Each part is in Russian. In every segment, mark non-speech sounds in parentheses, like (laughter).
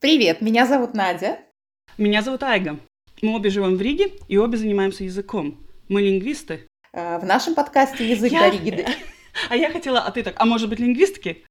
Привет, меня зовут Надя. Меня зовут Айга. Мы обе живем в Риге и обе занимаемся языком. Мы лингвисты. Э, В нашем подкасте «Язык Я- до Риги». (laughs) А я хотела, а ты так, а может быть лингвистки?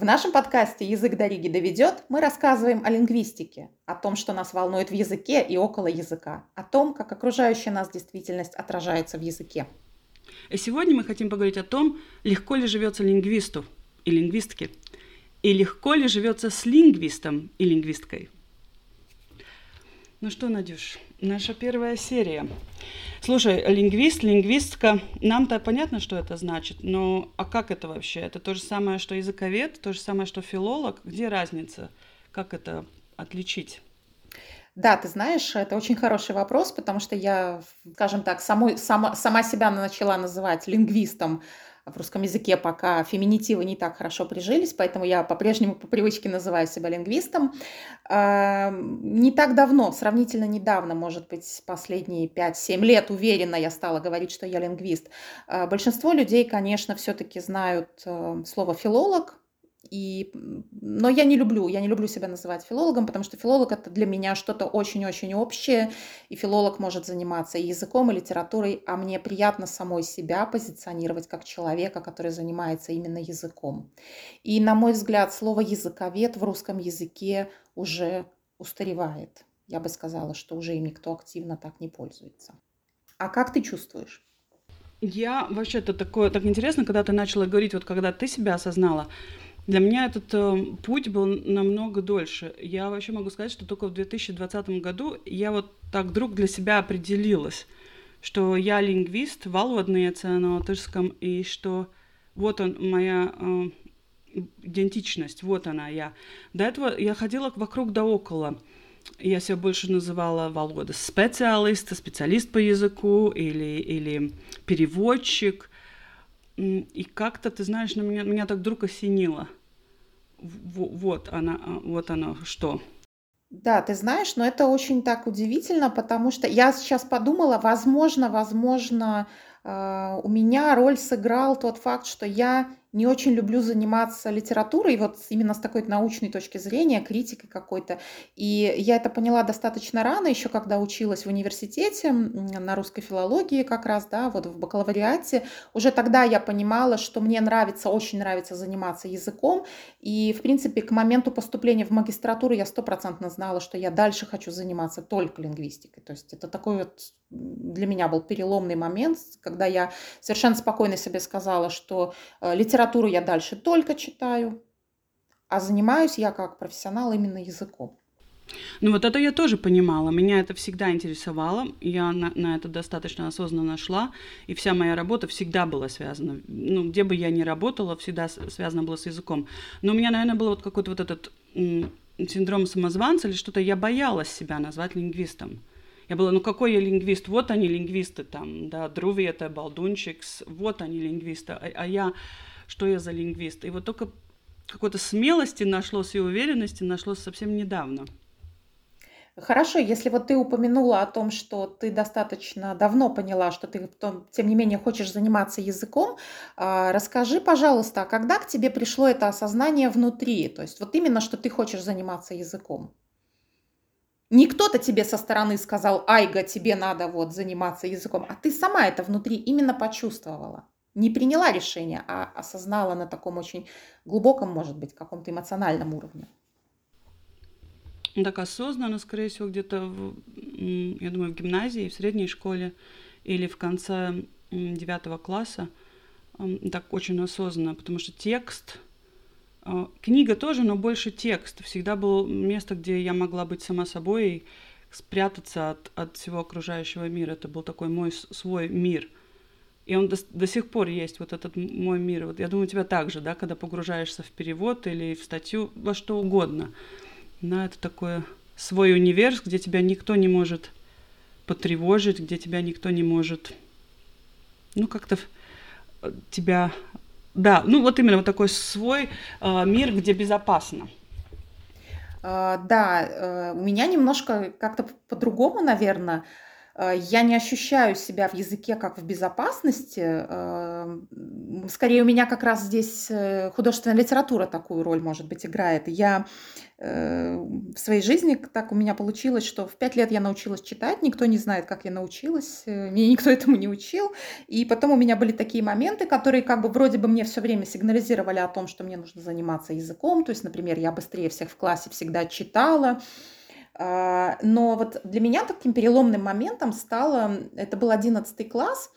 В нашем подкасте «Язык до Риги доведет» мы рассказываем о лингвистике, о том, что нас волнует в языке и около языка, о том, как окружающая нас действительность отражается в языке. И сегодня мы хотим поговорить о том, легко ли живется лингвисту и лингвистке, и легко ли живется с лингвистом и лингвисткой. Ну что, Надюш, наша первая серия. Слушай, лингвист, лингвистка, нам-то понятно, что это значит, но а как это вообще? Это то же самое, что языковед, то же самое, что филолог? Где разница? Как это отличить? Да, ты знаешь, это очень хороший вопрос, потому что я, скажем так, самой, сама, сама себя начала называть лингвистом в русском языке, пока феминитивы не так хорошо прижились, поэтому я по-прежнему по привычке называю себя лингвистом. Не так давно, сравнительно недавно, может быть, последние 5-7 лет, уверенно я стала говорить, что я лингвист. А, Большинство людей, конечно, все-таки знают э, слово филолог, и, но я не люблю, я не люблю себя называть филологом, потому что филолог это для меня что-то очень-очень общее, и филолог может заниматься и языком, и литературой, а мне приятно самой себя позиционировать как человека, который занимается именно языком. И, на мой взгляд, слово языковед в русском языке уже устаревает. Я бы сказала, что уже им никто активно так не пользуется. А как ты чувствуешь? Я вообще это такое так интересно, когда ты начала говорить, вот когда ты себя осознала. Для меня этот э, путь был намного дольше. Я вообще могу сказать, что только в 2020 году я вот так вдруг для себя определилась, что я лингвист, валводный на латышском, и что вот он моя э, идентичность, вот она я. До этого я ходила вокруг да около. Я себя больше называла Волода специалист, специалист по языку или, или переводчик. И как-то, ты знаешь, на меня, меня так вдруг осенило. В- Вот она, а, вот оно что. Да, ты знаешь, но это очень так удивительно, потому что я сейчас подумала, возможно, возможно, а, у меня роль сыграл тот факт, что я не очень люблю заниматься литературой, вот именно с такой научной точки зрения, критикой какой-то. И я это поняла достаточно рано, еще когда училась в университете на русской филологии как раз, да, вот в бакалавриате. Уже тогда я понимала, что мне нравится, очень нравится заниматься языком, и, в принципе, к моменту поступления в магистратуру я стопроцентно знала, что я дальше хочу заниматься только лингвистикой. То есть это такой вот для меня был переломный момент, когда я совершенно спокойно себе сказала, что э, литературу я дальше только читаю, а занимаюсь я как профессионал именно языком. Ну вот это я тоже понимала, меня это всегда интересовало, я на, на это достаточно осознанно шла, и вся моя работа всегда была связана, ну где бы я ни работала, всегда связана была с языком. Но у меня, наверное, был вот какой-то вот этот синдром самозванца или что-то, я боялась себя назвать лингвистом. Я была, ну какой я лингвист? Вот они лингвисты там, да, Друви это Балдунчикс, вот они лингвисты, а, а я, что я за лингвист? И вот только какой-то смелости нашлось и уверенности нашлось совсем недавно. Хорошо, если вот ты упомянула о том, что ты достаточно давно поняла, что ты, тем не менее, хочешь заниматься языком, а, расскажи, пожалуйста, а когда к тебе пришло это осознание внутри? То есть вот именно, что ты хочешь заниматься языком. Не кто-то тебе со стороны сказал, Айга, тебе надо вот заниматься языком, а ты сама это внутри именно почувствовала. Не приняла решение, а осознала на таком очень глубоком, может быть, каком-то эмоциональном уровне. Так осознанно, скорее всего, где-то, в, я думаю, в гимназии, в средней школе или в конце девятого класса. Так очень осознанно, потому что текст, а, книга тоже, но больше текст. Всегда было место, где я могла быть сама собой и спрятаться от, от всего окружающего мира. Это был такой мой свой мир. И он до, до сих пор есть, вот этот мой мир. Вот я думаю, у тебя так же, да, когда погружаешься в перевод или в статью, во что угодно. Да, это такое свой универс, где тебя никто не может потревожить, где тебя никто не может, ну, как-то э, тебя... Да, ну вот именно вот такой свой э, мир, где безопасно. А, да, э, у меня немножко как-то по-другому, наверное. Э, я не ощущаю себя в языке как в безопасности. Э, скорее, у меня как раз здесь э, художественная литература такую роль, может быть, играет. Я в своей жизни так у меня получилось, что в пять лет я научилась читать, никто не знает, как я научилась, меня никто этому не учил. И потом у меня были такие моменты, которые как бы вроде бы мне все время сигнализировали о том, что мне нужно заниматься языком. То есть, например, я быстрее всех в классе всегда читала, но вот для меня таким переломным моментом стало, это был 11 класс,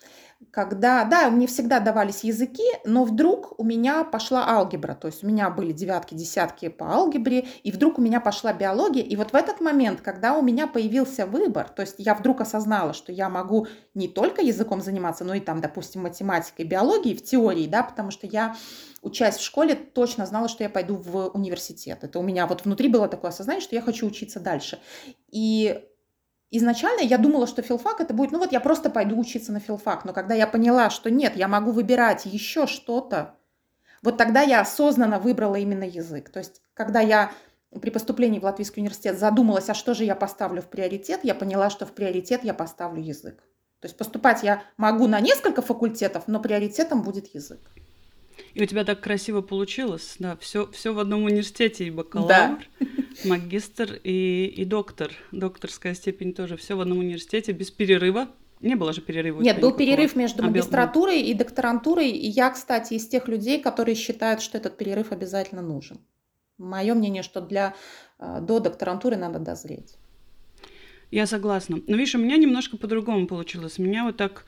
когда, да, мне всегда давались языки, но вдруг у меня пошла алгебра, то есть у меня были девятки, десятки по алгебре, и вдруг у меня пошла биология, и вот в этот момент, когда у меня появился выбор, то есть я вдруг осознала, что я могу не только языком заниматься, но и там, допустим, математикой, биологией в теории, да, потому что я учась в школе, точно знала, что я пойду в университет. Это у меня вот внутри было такое осознание, что я хочу учиться дальше. И изначально я думала, что филфак это будет, ну вот я просто пойду учиться на филфак. Но когда я поняла, что нет, я могу выбирать еще что-то, вот тогда я осознанно выбрала именно язык. То есть, когда я при поступлении в Латвийский университет задумалась, а что же я поставлю в приоритет, я поняла, что в приоритет я поставлю язык. То есть поступать я могу на несколько факультетов, но приоритетом будет язык. И у тебя так красиво получилось, да, все, все в одном университете, и бакалавр, да. (laughs) магистр и, и доктор, докторская степень тоже, все в одном университете, без перерыва, не было же перерыва. Нет, был никакого. перерыв между магистратурой и докторантурой. И я, кстати, из тех людей, которые считают, что этот перерыв обязательно нужен. Мое мнение, что для э, до докторантуры надо дозреть. Я согласна. Но видишь, у меня немножко по-другому получилось. Меня вот так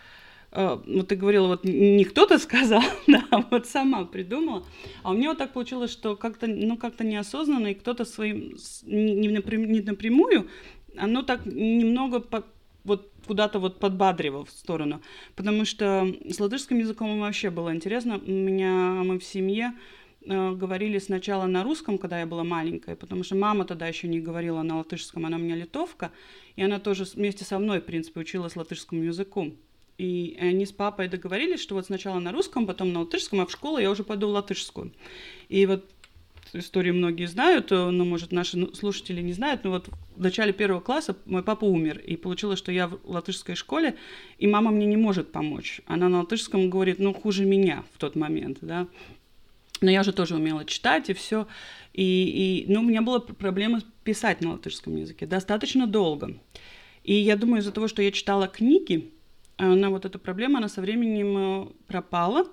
вот ты говорила, вот не кто-то сказал, (laughs) да, вот сама придумала. А у меня вот так получилось, что как-то, ну, как-то неосознанно, и кто-то своим, не, напрям, не напрямую, оно так немного по, вот куда-то вот подбадривал в сторону. Потому что с латышским языком вообще было интересно. У меня мы в семье э, говорили сначала на русском, когда я была маленькая, потому что мама тогда еще не говорила на латышском, она у меня литовка, и она тоже вместе со мной, в принципе, училась латышскому языку. И они с папой договорились, что вот сначала на русском, потом на латышском, а в школу я уже пойду латышскую. И вот историю многие знают, но, может, наши ну, слушатели не знают, но вот в начале первого класса мой папа умер, и получилось, что я в латышской школе, и мама мне не может помочь. Она на латышском говорит, ну, хуже меня в тот момент, да. Но я же тоже умела читать и все. И, и, ну, у меня была проблема писать на латышском языке достаточно долго. И я думаю, из-за того, что я читала книги, она вот эта проблема, она со временем э, пропала,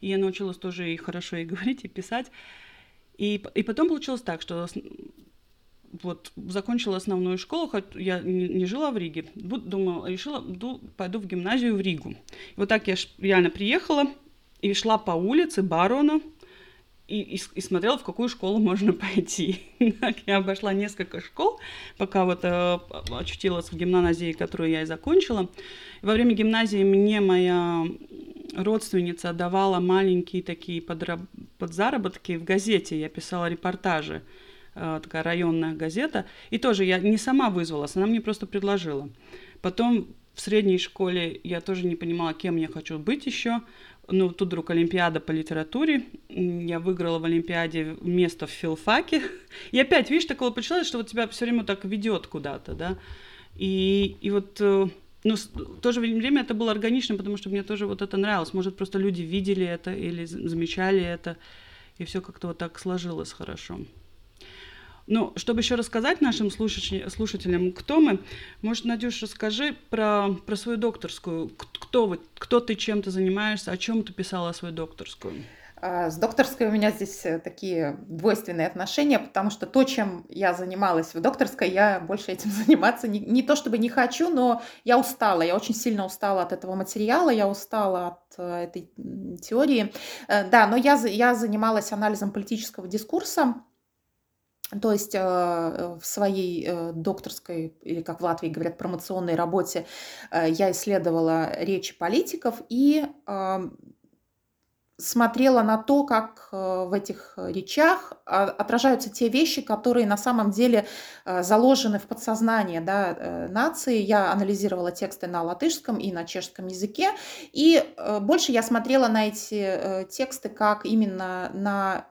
и я научилась тоже и хорошо и (laughs) говорить, и писать. И, и потом получилось так, что вот закончила основную школу, хоть я не жила в Риге, думала, решила, ду, пойду в гимназию в Ригу. И вот так я реально приехала и шла по улице Барона, и, и, и смотрела, в какую школу можно (laughs) пойти. я обошла несколько школ, пока вот э, очутилась в гимназии, которую я и закончила. Во время гимназии мне моя родственница давала маленькие такие подраб... подзаработки в газете. Я писала репортажи, э, такая районная газета. И тоже я не сама вызвалась, она мне просто предложила. Потом в средней школе я тоже не понимала, кем я хочу быть еще ну, тут вдруг Олимпиада по литературе. Я выиграла в Олимпиаде место в филфаке. И опять, видишь, такое получилось, что вот тебя все время так ведет куда-то, да. И, и вот, э, ну, в то же время это было органично, потому что мне тоже вот это нравилось. Может, просто люди видели это или замечали это, и все как-то вот так сложилось хорошо. Ну, чтобы еще рассказать нашим слушателям, кто мы, может, Надюш, расскажи про, про свою докторскую. Кто, вы, кто ты, чем ты занимаешься, о чем ты писала свою докторскую? А, с докторской у меня здесь э, такие двойственные отношения, потому что то, чем я занималась в докторской, я больше этим (laughs) заниматься не, не то чтобы не хочу, но я устала, я очень сильно устала от этого материала, я устала от э, этой теории. Э, да, но я, я занималась анализом политического дискурса, то есть э, в своей э, докторской, или как в Латвии говорят, промоционной работе э, я исследовала речи политиков и смотрела на то, как в этих речах а, отражаются те вещи, которые на самом деле заложены в подсознание да, нации. Я анализировала тексты на латышском и на чешском языке, и больше я смотрела на эти тексты как именно на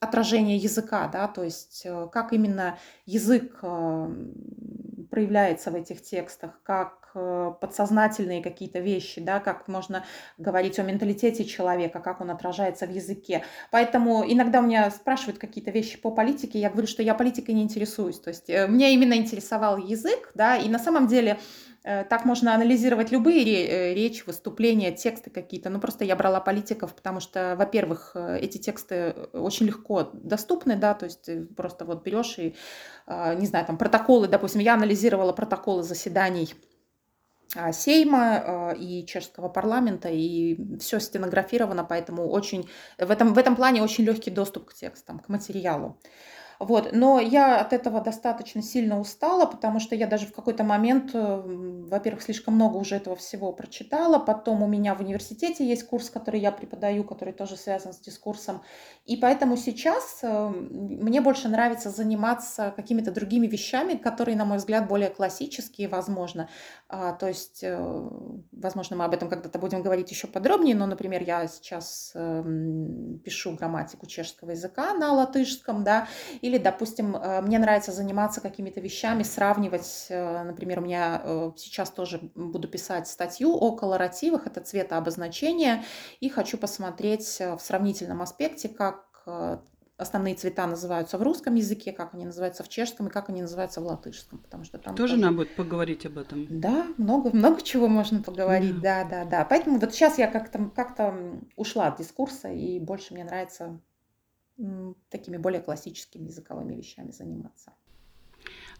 отражение языка, да, то есть э, как именно язык э, проявляется в этих текстах, как подсознательные какие-то вещи, да, как можно говорить о менталитете человека, как он отражается в языке. Поэтому иногда у меня спрашивают какие-то вещи по политике, я говорю, что я политикой не интересуюсь. То есть меня именно интересовал язык, да, и на самом деле Э, так можно анализировать любые э, речи, выступления, тексты какие-то. Ну, просто я брала политиков, потому что, во-первых, э, эти тексты очень легко доступны, да, то есть просто вот берешь и, не знаю, там протоколы, допустим, я анализировала протоколы заседаний Сейма и чешского парламента, и все стенографировано, поэтому очень в этом, в этом плане очень легкий доступ к текстам, к материалу. Вот. Но я от этого достаточно сильно устала, потому что я даже в какой-то момент, э, во-первых, слишком много уже этого всего прочитала. Потом у меня в университете есть курс, который я преподаю, который тоже связан с дискурсом. И поэтому сейчас э, мне больше нравится заниматься какими-то другими вещами, которые, на мой взгляд, более классические, возможно. А, то есть, э, возможно, мы об этом когда-то будем говорить еще подробнее, но, например, я сейчас эм, пишу грамматику чешского языка на латышском, да, или, допустим, э, мне нравится заниматься какими-то вещами, сравнивать, э, например, у меня э, сейчас тоже буду писать статью о колоративах, это цветообозначение, и хочу посмотреть в сравнительном аспекте, как основные цвета называются в русском языке, как они называются в чешском и как они называются в латышском, потому что там тоже, тоже... надо будет поговорить об этом. Да, много много чего можно поговорить, да, да, да. да. Поэтому вот сейчас я как-то как-то ушла от дискурса и больше мне нравится такими более классическими языковыми вещами заниматься.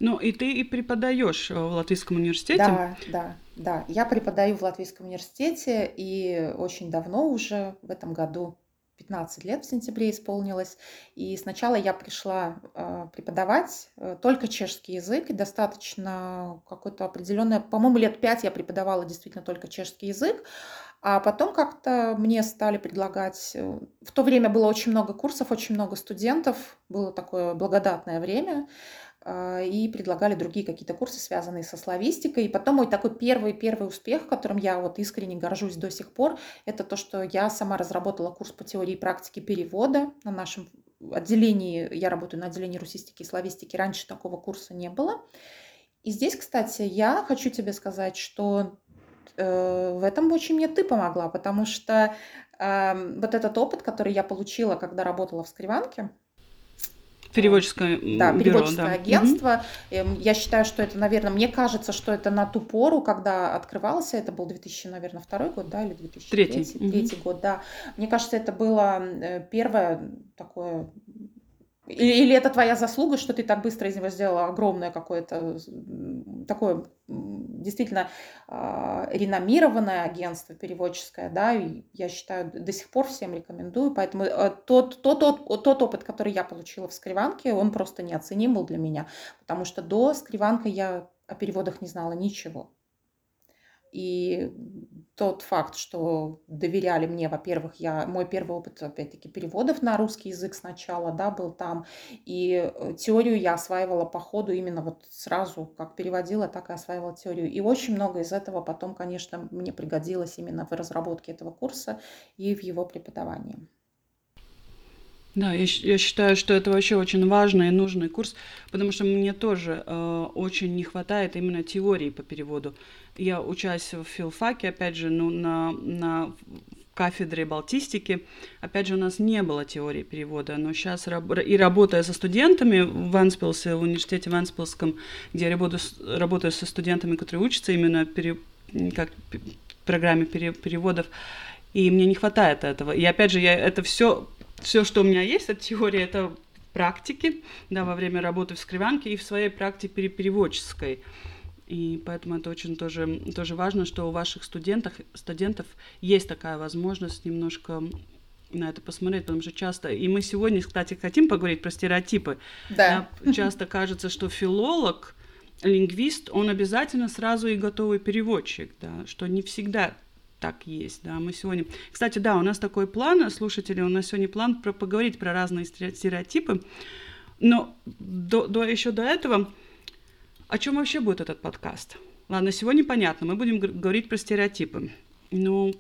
Ну, и ты и преподаешь э, в Латвийском университете? Да, да, да. Я преподаю в Латвийском университете и очень давно уже, в этом году 15 лет в сентябре исполнилось. И сначала я пришла э, преподавать э, только чешский язык, и достаточно какое-то определенное, по-моему, лет пять я преподавала действительно только чешский язык, а потом как-то мне стали предлагать... Э, в то время было очень много курсов, очень много студентов, было такое благодатное время, а, и предлагали другие какие-то курсы, связанные со славистикой. И потом мой такой первый-первый успех, которым я вот искренне горжусь до сих пор, это то, что я сама разработала курс по теории и практике перевода на нашем отделении, я работаю на отделении русистики и славистики, раньше такого курса не было. И здесь, кстати, я хочу тебе сказать, что в этом очень мне ты помогла, потому что э, вот этот опыт, который я получила, когда работала в Скриванке, Переводческое да, бюро, переводческое да. агентство. Угу. Я считаю, что это, наверное, мне кажется, что это на ту пору, когда открывался, это был 2000, наверное, второй год, да, или 2003, третий, третий угу. год, да. Мне кажется, это было э, первое такое или, или это твоя заслуга, что ты так быстро из него сделала огромное какое-то такое действительно э, реномированное агентство переводческое, да, и я считаю, до сих пор всем рекомендую, поэтому э, тот, тот, тот, тот опыт, который я получила в Скриванке, он просто неоценим был для меня, потому что до Скриванка я о переводах не знала ничего. И тот факт, что доверяли мне, во-первых, я, мой первый опыт, опять-таки, переводов на русский язык сначала, да, был там, и э, теорию я осваивала по ходу именно вот сразу, как переводила, так и осваивала теорию. И очень много из этого потом, конечно, мне пригодилось именно в разработке этого курса и в его преподавании. Да, я, я считаю, что это вообще очень важный и нужный курс, потому что мне тоже э, очень не хватает именно теории по переводу. Я учась в филфаке, опять же, ну, на, на кафедре балтистики, опять же, у нас не было теории перевода, но сейчас и работая со студентами в Ванспилсе, в университете Ванспилском, где я работаю, работаю со студентами, которые учатся именно пере, как в программе переводов, и мне не хватает этого. И опять же, я это все все, что у меня есть от теории, это практики, да, во время работы в скривянке и в своей практике переводческой. И поэтому это очень тоже, тоже важно, что у ваших студентов, студентов есть такая возможность немножко на это посмотреть, потому что часто, и мы сегодня, кстати, хотим поговорить про стереотипы. Да. да часто кажется, что филолог, лингвист, он обязательно сразу и готовый переводчик, да, что не всегда так есть, да. Мы сегодня... Кстати, да, у нас такой план, слушатели, у нас сегодня план про поговорить про разные стереотипы, но до, до, еще до этого, о чем вообще будет этот подкаст? Ладно, сегодня понятно, мы будем говорить про стереотипы. Ну,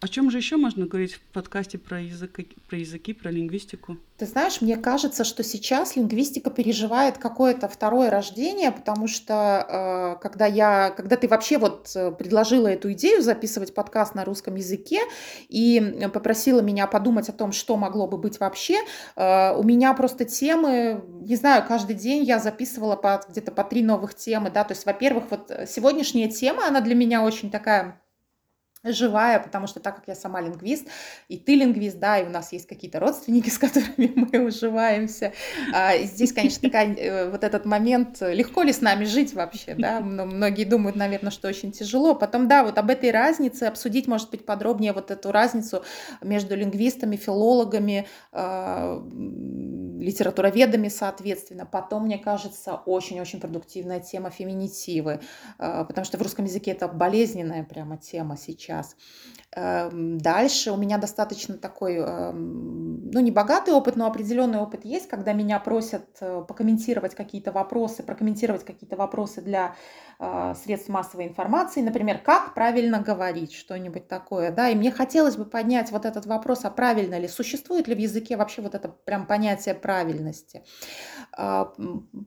О чем же еще можно говорить в подкасте про, язык, про языки, про лингвистику? Ты знаешь, мне кажется, что сейчас лингвистика переживает какое-то второе рождение, потому что э, когда я, когда ты вообще вот э, предложила эту идею записывать подкаст на русском языке и попросила меня подумать о том, что могло бы быть вообще, э, у меня просто темы, не знаю, каждый день я записывала по, где-то по три новых темы, да, то есть, во-первых, вот сегодняшняя тема, она для меня очень такая живая, потому что так как я сама лингвист, и ты лингвист, да, и у нас есть какие-то родственники, (laughs) с которыми мы уживаемся. А здесь, конечно, такая, э, вот этот момент, легко ли с нами жить вообще, да, (laughs) многие думают, наверное, что очень тяжело. Потом, да, вот об этой разнице обсудить, может быть, подробнее вот эту разницу между лингвистами, филологами, а, литературоведами, соответственно. Потом, мне кажется, очень-очень продуктивная тема феминитивы, а, потому что в русском языке это болезненная прямо тема сейчас. Эм, дальше у меня достаточно такой, эм, ну, не богатый опыт, но определенный опыт есть, когда меня просят э, покомментировать какие-то вопросы, прокомментировать какие-то вопросы для э, средств массовой информации, например, как правильно говорить, что-нибудь такое, да, и мне хотелось бы поднять вот этот вопрос, а правильно ли, существует ли в языке вообще вот это прям понятие правильности. А,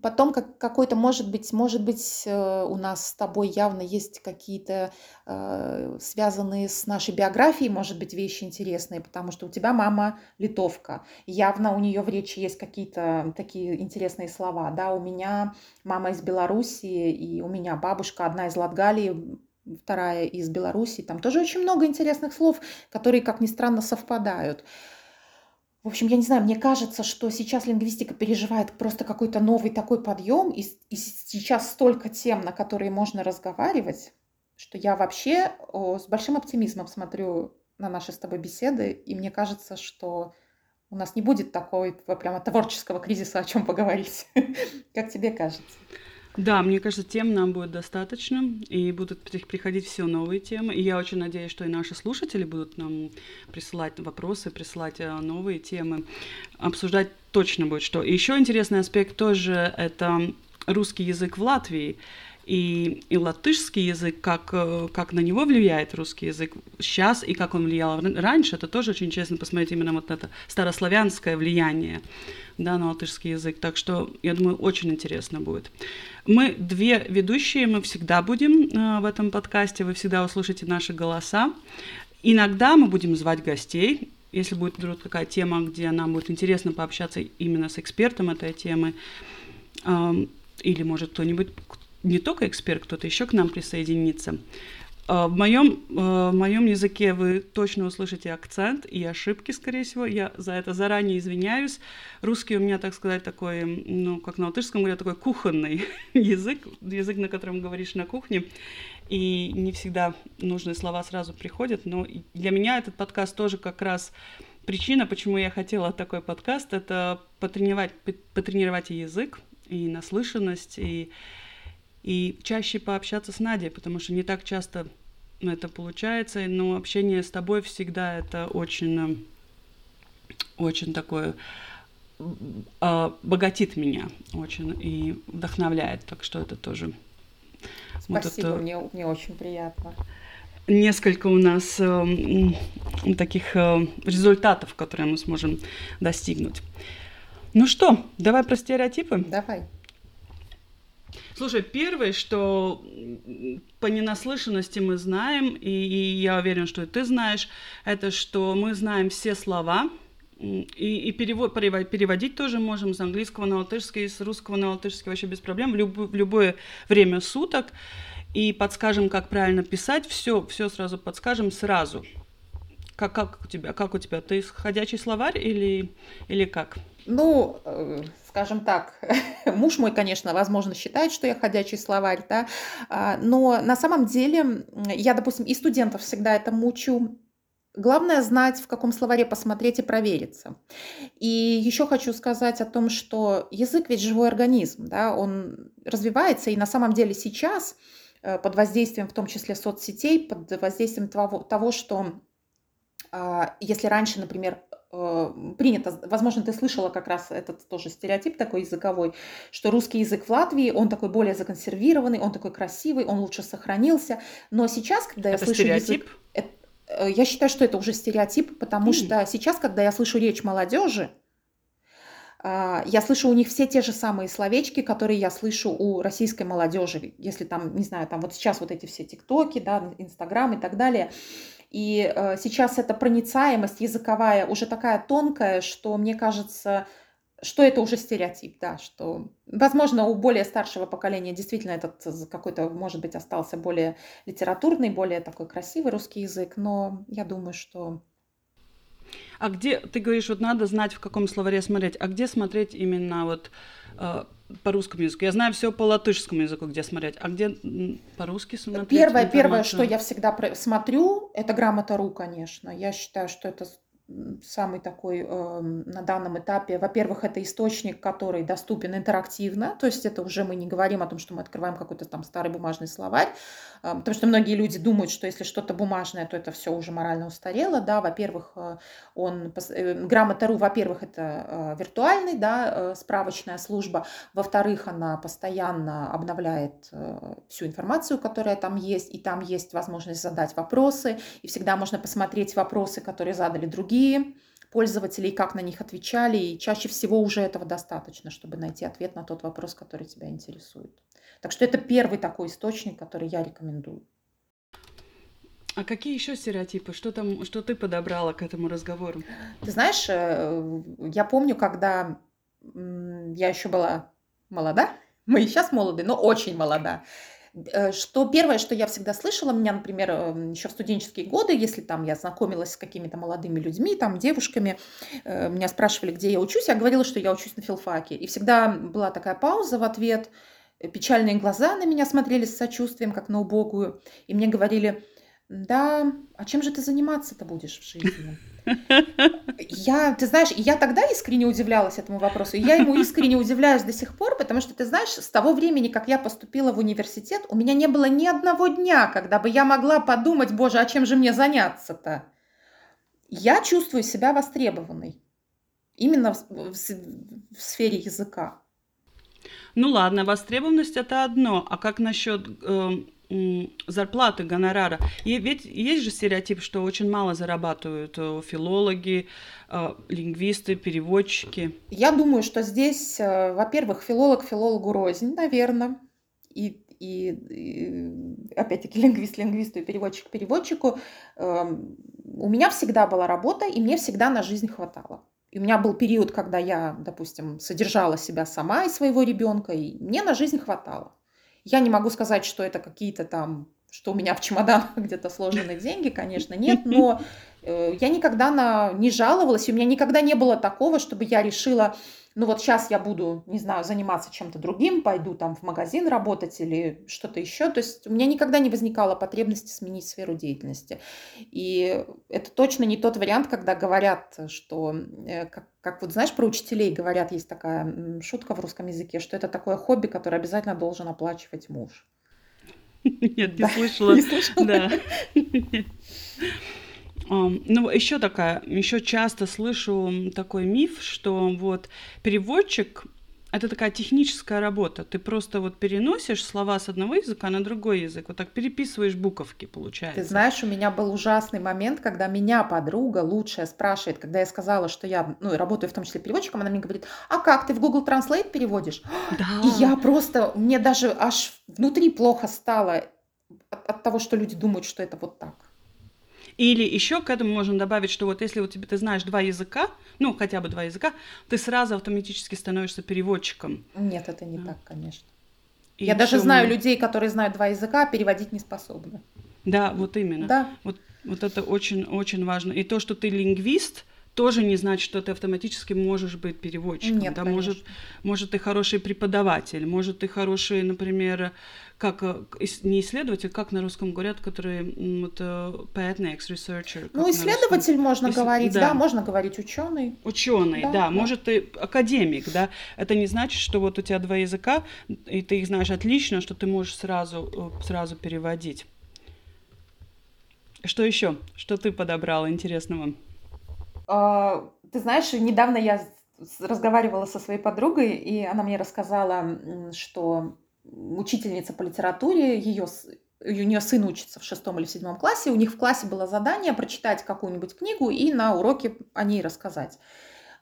потом как, какой-то, может быть, может быть, э, у нас с тобой явно есть какие-то связанные с нашей вашей биографии, может быть, вещи интересные, потому что у тебя мама литовка. Явно у нее в речи есть какие-то такие интересные слова. Да, у меня мама из Белоруссии, и у меня бабушка одна из Латгалии, вторая из Белоруссии. Там тоже очень много интересных слов, которые, как ни странно, совпадают. В общем, я не знаю, мне кажется, что сейчас лингвистика переживает просто какой-то новый такой подъем, и, и сейчас столько тем, на которые можно разговаривать, что я вообще с большим оптимизмом смотрю на наши с тобой беседы, и мне кажется, что у нас не будет такой прямо творческого кризиса, о чем поговорить. (laughs) Как тебе кажется? Да, мне кажется, тем нам будет достаточно, и будут приходить все новые темы. И я очень надеюсь, что и наши слушатели будут нам присылать вопросы, присылать э, новые темы. Обсуждать точно будет что. И еще интересный аспект тоже — это русский язык в Латвии и, и латышский язык, как, э, как на него влияет русский язык сейчас и как он влиял раньше, это тоже очень интересно посмотреть именно вот это старославянское влияние да, на латышский язык. Так что, я думаю, очень интересно будет. Мы две ведущие, мы всегда будем э, в этом подкасте, вы всегда услышите наши голоса. Иногда мы будем звать гостей, если будет вдруг какая тема, где нам будет интересно пообщаться именно с экспертом этой темы, э, или, может, кто-нибудь, не только эксперт, кто-то еще к нам присоединится. А, в моем, а, в моем языке вы точно услышите акцент и ошибки, скорее всего. Я за это заранее извиняюсь. Русский у меня, так сказать, такой, ну, как на латышском говорят, такой кухонный (laughs) язык, язык, на котором говоришь на кухне. И не всегда нужные слова сразу приходят. Но для меня этот подкаст тоже как раз причина, почему я хотела такой подкаст, это потренировать, потренировать и язык, и наслышанность, и и чаще пообщаться с Надей, потому что не так часто это получается, но общение с тобой всегда это очень, очень такое а, богатит меня очень и вдохновляет, так что это тоже. Спасибо, вот это... мне, мне очень приятно. Несколько у нас э, таких э, результатов, которые мы сможем достигнуть. Ну что, давай про стереотипы? Давай. Слушай, первое, что по ненаслышанности мы знаем, и, и я уверен, что и ты знаешь, это что мы знаем все слова, и, и перевод, переводить тоже можем с английского на латышский, с русского на латышский вообще без проблем в, люб, в любое время суток. И подскажем, как правильно писать, все, все сразу подскажем сразу. Как, как у тебя? Как у тебя? Ты ходячий словарь или, или как? Ну, э, скажем так, (laughs) муж мой, конечно, возможно, считает, что я ходячий словарь, да, а, но на самом деле я, допустим, и студентов всегда это мучу. Главное знать, в каком словаре посмотреть и провериться. И еще хочу сказать о том, что язык ведь живой организм, да, он развивается, и на самом деле сейчас э, под воздействием, в том числе соцсетей, под воздействием того, того что а, если раньше, например, принято, возможно, ты слышала как раз этот тоже стереотип такой языковой, что русский язык в Латвии, он такой более законсервированный, он такой красивый, он лучше сохранился. Но сейчас, когда я это слышу стереотип? язык... Это, Э, я считаю, что это уже стереотип, потому что сейчас, когда я слышу речь молодежи, а, я слышу у них все те же самые словечки, которые я слышу у российской молодежи. Если там, не знаю, там вот сейчас вот эти все тиктоки, да, инстаграм и так далее. И э, сейчас эта проницаемость языковая уже такая тонкая, что мне кажется, что это уже стереотип, да, что, возможно, у более старшего поколения действительно этот какой-то, может быть, остался более литературный, более такой красивый русский язык, но я думаю, что а где, ты говоришь, вот надо знать, в каком словаре смотреть, а где смотреть именно вот э, по русскому языку? Я знаю все по латышскому языку, где смотреть, а где по-русски смотреть? Первое, первое, что я всегда смотрю, это грамота РУ, конечно. Я считаю, что это самый такой э, на данном этапе. Во-первых, это источник, который доступен интерактивно, то есть это уже мы не говорим о том, что мы открываем какой-то там старый бумажный словарь, э, потому что многие люди думают, что если что-то бумажное, то это все уже морально устарело, да, во-первых, э, он, э, грамота.ру, во-первых, это э, виртуальный, да, э, справочная служба, во-вторых, она постоянно обновляет э, всю информацию, которая там есть, и там есть возможность задать вопросы, и всегда можно посмотреть вопросы, которые задали другие другие пользователи и как на них отвечали. И чаще всего уже этого достаточно, чтобы найти ответ на тот вопрос, который тебя интересует. Так что это первый такой источник, который я рекомендую. А какие еще стереотипы? Что там, что ты подобрала к этому разговору? Ты знаешь, э, я помню, когда я еще была молода, (laughs) мы и сейчас молоды, но очень молода. Э, что первое, что я всегда слышала, меня, например, эм, еще в студенческие годы, если там я знакомилась с какими-то молодыми людьми, там девушками, э, меня спрашивали, где я учусь, я говорила, что я учусь на филфаке. И всегда была такая пауза в ответ, э, печальные глаза на меня смотрели с сочувствием, как на убогую, и мне говорили, да, а чем же ты заниматься-то будешь в жизни? (laughs) Я, ты знаешь, я тогда искренне удивлялась этому вопросу, и я ему искренне удивляюсь до сих пор, потому что, ты знаешь, с того времени, как я поступила в университет, у меня не было ни одного дня, когда бы я могла подумать, боже, а чем же мне заняться-то? Я чувствую себя востребованной именно в, в, в сфере языка. Ну ладно, востребованность это одно, а как насчет э, зарплаты, гонорара. И ведь есть же стереотип, что очень мало зарабатывают э, филологи, э, лингвисты, переводчики. Я думаю, что здесь, э, во-первых, филолог филологу рознь, наверное, и, и, и опять-таки лингвист лингвисту и переводчик переводчику. Эм, у меня всегда была работа, и мне всегда на жизнь хватало. И у меня был период, когда я, допустим, содержала себя сама и своего ребенка, и мне на жизнь хватало. Я не могу сказать, что это какие-то там, что у меня в чемоданах (laughs) где-то сложены деньги, конечно, нет, (laughs) но э, я никогда на, не жаловалась, и у меня никогда не было такого, чтобы я решила, ну вот сейчас я буду, не знаю, заниматься чем-то другим, пойду там в магазин работать или что-то еще. То есть у меня никогда не возникало потребности сменить сферу деятельности. И это точно не тот вариант, когда говорят, что, э, как, вот знаешь, про учителей говорят, есть такая шутка в русском языке, что это такое хобби, которое обязательно должен оплачивать муж. Нет, не слышала. Не слышала? Да. Ну, еще такая, еще часто слышу такой миф, что вот переводчик это такая техническая работа. Ты просто вот переносишь слова с одного языка на другой язык, вот так переписываешь буковки, получается. Ты знаешь, у меня был ужасный момент, когда меня подруга лучшая спрашивает, когда я сказала, что я ну, работаю в том числе переводчиком, она мне говорит, а как, ты в Google Translate переводишь? (gasps) Да. И я просто, мне даже аж внутри плохо стало от, от того, что люди думают, что это вот так. Или еще к этому можно добавить, что вот если у тебя ты знаешь два языка, ну хотя бы два языка, ты сразу автоматически становишься переводчиком. Нет, это не да. так, конечно. И Я даже знаю мы... людей, которые знают два языка, а переводить не способны. Да, вот именно. Да. Вот, вот это очень, очень важно. И то, что ты лингвист, тоже не значит, что ты автоматически можешь быть переводчиком. Нет, да, может, может, ты хороший преподаватель, может, ты хороший, например, как э, не исследователь, как на русском говорят, который вот, э, researcher. Ну, исследователь можно Ис... говорить, да. да, можно говорить ученый. Ученый, да, да, да, может, ты академик, да. Это не значит, что вот у тебя два языка, и ты их знаешь отлично, что ты можешь сразу, э, сразу переводить. Что еще? Что ты подобрала интересного? А, ты знаешь, недавно я разговаривала со своей подругой, и она мне рассказала, что учительница по литературе, ее у нее сын учится в шестом или седьмом классе, у них в классе было задание прочитать какую-нибудь книгу и на уроке о ней рассказать.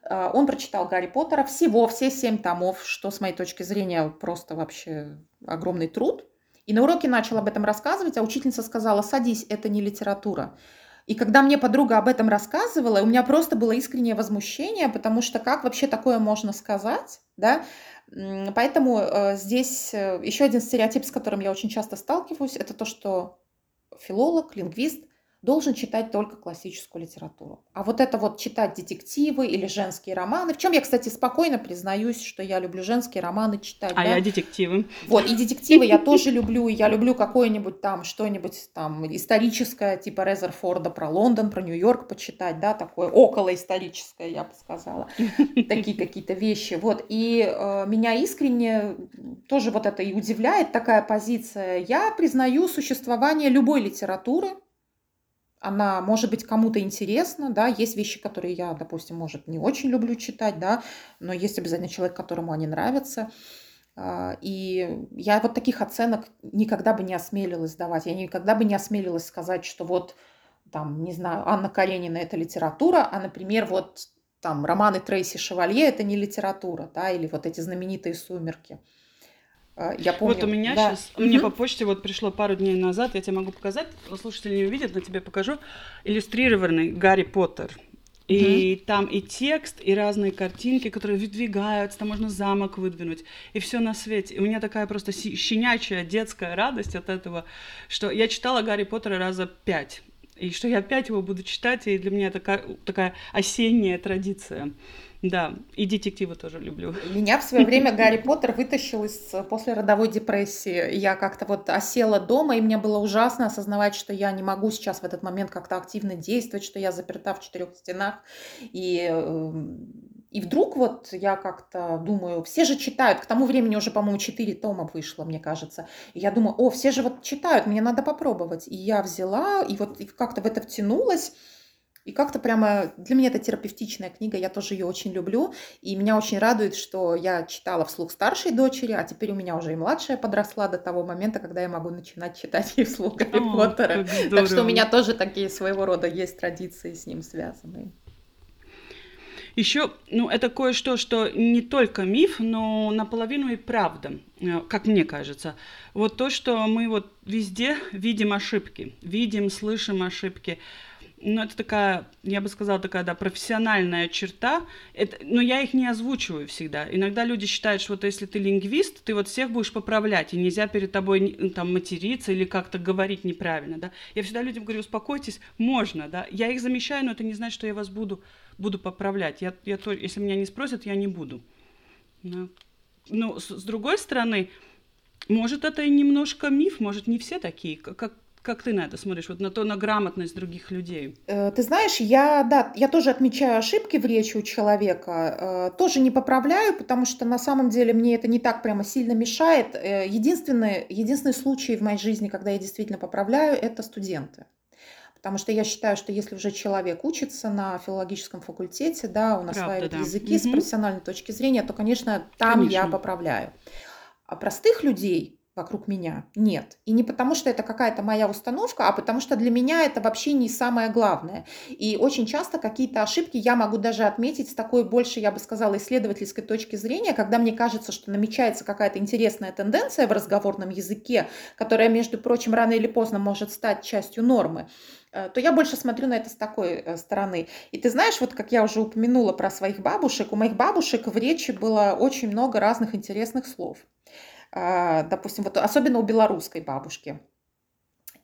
А, он прочитал Гарри Поттера всего, все семь томов, что с моей точки зрения просто вообще огромный труд. И на уроке начал об этом рассказывать, а учительница сказала, садись, это не литература. И когда мне подруга об этом рассказывала, у меня просто было искреннее возмущение, потому что как вообще такое можно сказать, да? Поэтому э, здесь э, еще один стереотип, с которым я очень часто сталкиваюсь, это то, что филолог, лингвист должен читать только классическую литературу. А вот это вот читать детективы или женские романы, в чем я, кстати, спокойно признаюсь, что я люблю женские романы читать. А да? я детективы. Вот, и детективы я тоже люблю, и я люблю какое-нибудь там, что-нибудь там историческое, типа Резерфорда про Лондон, про Нью-Йорк почитать, да, такое околоисторическое, я бы сказала, такие какие-то вещи. Вот, и э, меня искренне тоже вот это и удивляет, такая позиция. Я признаю существование любой литературы, она может быть кому-то интересна, да, есть вещи, которые я, допустим, может, не очень люблю читать, да, но есть обязательно человек, которому они нравятся. А, и я вот таких оценок никогда бы не осмелилась давать. Я никогда бы не осмелилась сказать, что вот, там, не знаю, Анна Каренина – это литература, а, например, вот там романы Трейси Шевалье – это не литература, да, или вот эти знаменитые «Сумерки». А, я помню. Вот у меня да. сейчас, угу. мне по почте вот пришло пару дней назад, я тебе могу показать, слушатели не увидят, но тебе покажу, иллюстрированный Гарри Поттер. И угу. там и текст, и разные картинки, которые выдвигаются, там можно замок выдвинуть, и все на свете. И у меня такая просто щенячья детская радость от этого, что я читала Гарри Поттера раза пять, и что я опять его буду читать, и для меня это такая, такая осенняя традиция. Да, и детективы тоже люблю. Меня в свое время Гарри Поттер вытащил из э, после родовой депрессии. Я как-то вот осела дома, и мне было ужасно осознавать, что я не могу сейчас в этот момент как-то активно действовать, что я заперта в четырех стенах. И эм, и вдруг вот я как-то думаю, все же читают, к тому времени уже, по-моему, четыре тома вышло, мне кажется. И я думаю, о, все же вот читают, мне надо попробовать. И я взяла, и вот как-то в это втянулась. И как-то прямо для меня это терапевтичная книга, я тоже ее очень люблю. И меня очень радует, что я читала вслух старшей дочери, а теперь у меня уже и младшая подросла до того момента, когда я могу начинать читать ей вслух Гарри О, Поттера. Так что у меня тоже такие своего рода есть традиции с ним связанные. Еще, ну, это кое-что, что не только миф, но наполовину и правда, э, как мне кажется. Вот то, что мы вот везде видим ошибки, видим, слышим ошибки – ну, это такая, я бы сказала, такая, да, профессиональная черта. Это, но я их не озвучиваю всегда. Иногда люди считают, что вот если ты лингвист, ты вот всех будешь поправлять, и нельзя перед тобой там материться или как-то говорить неправильно, да. Я всегда людям говорю, успокойтесь, можно, да. Я их замещаю, но это не значит, что я вас буду, буду поправлять. Я, я то, если меня не спросят, я не буду. Да. Ну, с, с другой стороны, может, это и немножко миф, может, не все такие, как, как ты на это смотришь, вот на то, на грамотность других людей? Э, ты знаешь, я, да, я тоже отмечаю ошибки в речи у человека, э, тоже не поправляю, потому что на самом деле мне это не так прямо сильно мешает. Э, единственный, единственный случай в моей жизни, когда я действительно поправляю, это студенты. Потому что я считаю, что если уже человек учится на филологическом факультете, да, он осваивает да. языки угу. с профессиональной точки зрения, то, конечно, там конечно. я поправляю. А простых людей, вокруг меня. Нет. И не потому, что это какая-то моя установка, а потому что для меня это вообще не самое главное. И очень часто какие-то ошибки я могу даже отметить с такой больше, я бы сказала, исследовательской точки зрения, когда мне кажется, что намечается какая-то интересная тенденция в разговорном языке, которая, между прочим, рано или поздно может стать частью нормы э, то я больше смотрю на это с такой э, стороны. И ты знаешь, вот как я уже упомянула про своих бабушек, у моих бабушек в речи было очень много разных интересных слов. А, допустим, вот особенно у белорусской бабушки.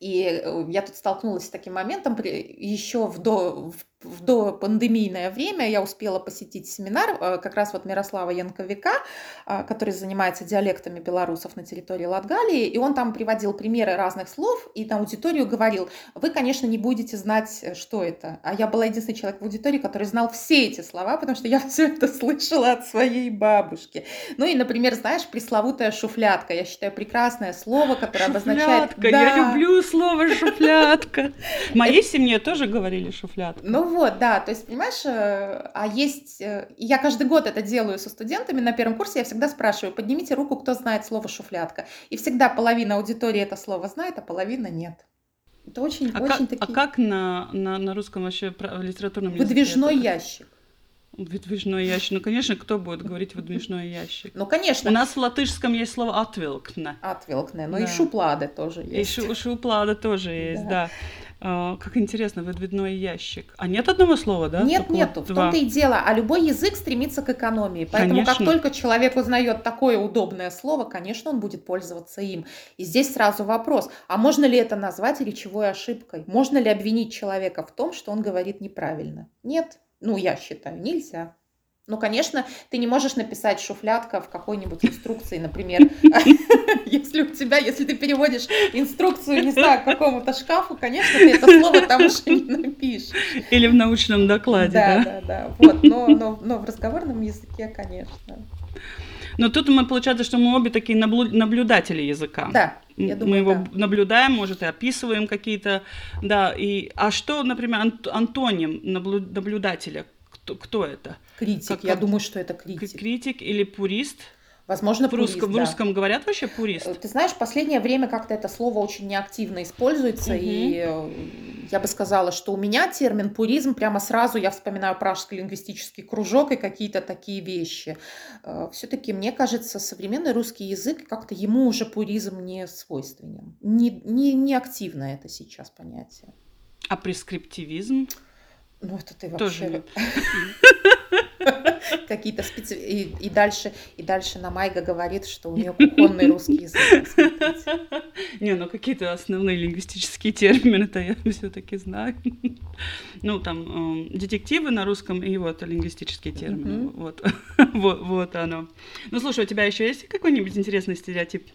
И э, я тут столкнулась с таким моментом еще в, до, в в допандемийное время я успела посетить семинар э, как раз вот Мирослава Янковика, э, который занимается диалектами белорусов на территории Латгалии, и он там приводил примеры разных слов, и на аудиторию говорил, вы, конечно, не будете знать, э, что это. А я была единственный человек в аудитории, который знал все эти слова, потому что я все это слышала от своей бабушки. Ну и, например, знаешь, пресловутая шуфлятка. Я считаю, прекрасное слово, которое шуфлятка. обозначает... Да. Я люблю слово шуфлятка. В моей семье тоже говорили шуфлятка. Ну вот, да, то есть, понимаешь, э, а есть, э, я каждый год это делаю со студентами на первом курсе, я всегда спрашиваю, поднимите руку, кто знает слово шуфлятка. И всегда половина аудитории это слово знает, а половина нет. Это очень, а очень как, такие... А как на, на, на русском вообще литературном языке? Выдвижной ящик. Выдвижной ящик. Ну, конечно, кто будет говорить выдвижной ящик? Ну, конечно. У нас в латышском есть слово «отвилкне». «Отвилкне», но да. и «шуплады» тоже есть. И шу шуплады тоже есть, да. да. А, как интересно, выдвижной ящик. А нет одного слова, да? Нет, Только нету. Вот в том-то и дело. А любой язык стремится к экономии. Поэтому конечно. как только человек узнает такое удобное слово, конечно, он будет пользоваться им. И здесь сразу вопрос, а можно ли это назвать речевой ошибкой? Можно ли обвинить человека в том, что он говорит неправильно? Нет. Ну, я считаю, нельзя. Ну, конечно, ты не можешь написать шуфлятка в какой-нибудь инструкции, например, (laughs) если у тебя, если ты переводишь инструкцию, не знаю, к какому-то шкафу, конечно, ты это слово там уже не напишешь. Или в научном докладе, да? Да, да, да. Вот, но, но, но в разговорном языке, конечно. Но тут мы, получается, что мы обе такие наблюдатели языка. Да, я думаю, Мы его да. наблюдаем, может, и описываем какие-то, да, и... А что, например, антоним наблюдателя? Кто, кто это? Критик, как, я думаю, что это критик. Критик или пурист? Возможно, в русском, да. в русском говорят вообще пурист? Э, ты знаешь, в последнее время как-то это слово очень неактивно используется, угу. и э, я бы сказала, что у меня термин пуризм прямо сразу я вспоминаю пражский лингвистический кружок и какие-то такие вещи. Э, Все-таки мне кажется, современный русский язык как-то ему уже пуризм не свойственен, не, не, не активно это сейчас понятие. А прескриптивизм? Ну, это ты вообще... (laughs) (laughs) Какие-то специ... И, и, дальше, и дальше Намайга говорит, что у нее кухонный русский язык. Не, ну какие-то основные лингвистические термины-то я все-таки знаю. Ну, там, детективы на русском и вот лингвистические термины. Вот. (laughs) вот, вот оно. Ну, слушай, у тебя еще есть какой-нибудь интересный стереотип?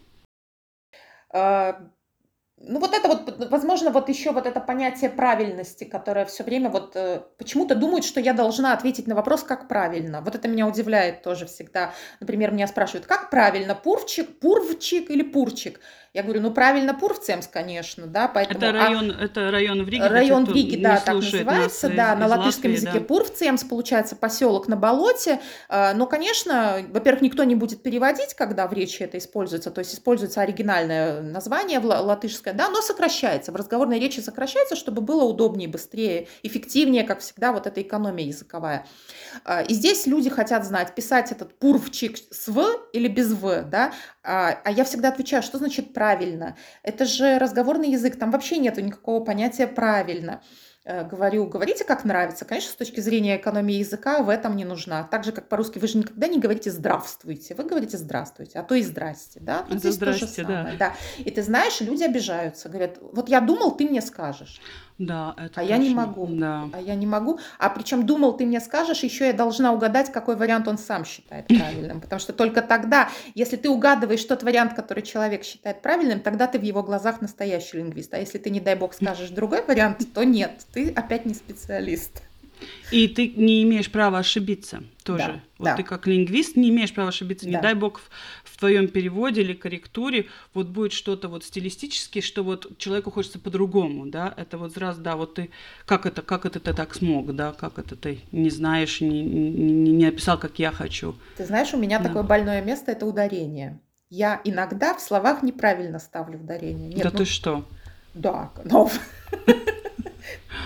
Ну вот это вот, возможно, вот еще вот это понятие правильности, которое все время вот э, почему-то думают, что я должна ответить на вопрос, как правильно. Вот это меня удивляет тоже всегда. Например, меня спрашивают, как правильно, пурвчик, пурвчик или пурчик? Я говорю, ну правильно Пурвцемс, конечно, да, поэтому... Это район, а... это район в Риге? Район в Риге, да, так называется, да, из, на из латышском Латвии, языке да. Пурвцемс, получается поселок на болоте, а, но, конечно, во-первых, никто не будет переводить, когда в речи это используется, то есть используется оригинальное название латышское, да, но сокращается, в разговорной речи сокращается, чтобы было удобнее, быстрее, эффективнее, как всегда, вот эта экономия языковая. А, и здесь люди хотят знать, писать этот пурвчик с «в» или без «в», да, а, а я всегда отвечаю, что значит правильно? Это же разговорный язык, там вообще нет никакого понятия правильно. Э, говорю, говорите как нравится. Конечно, с точки зрения экономии языка в этом не нужна. Так же, как по-русски, вы же никогда не говорите здравствуйте, вы говорите здравствуйте, а то и здрасте, да? Тут Это здрасте, да. да. И ты знаешь, люди обижаются, говорят, вот я думал, ты мне скажешь. Да, это А точно. я не могу. Да. А я не могу. А причем думал, ты мне скажешь, еще я должна угадать, какой вариант он сам считает (laughs) правильным. Потому что только тогда, если ты угадываешь тот вариант, который человек считает правильным, тогда ты в его глазах настоящий лингвист. А если ты, не дай бог, скажешь (laughs) другой вариант, то нет, ты опять не специалист. И ты не имеешь права ошибиться тоже. Да, вот да. ты как лингвист не имеешь права ошибиться. Да. Не дай бог твоем переводе или корректуре вот будет что-то вот стилистически, что вот человеку хочется по-другому, да. Это вот сразу, да, вот ты как это, как это ты так смог, да, как это ты не знаешь, не, не, не описал, как я хочу. Ты знаешь, у меня да. такое больное место это ударение. Я иногда в словах неправильно ставлю ударение. Нет, да ну, ты что? Да, но (laughs)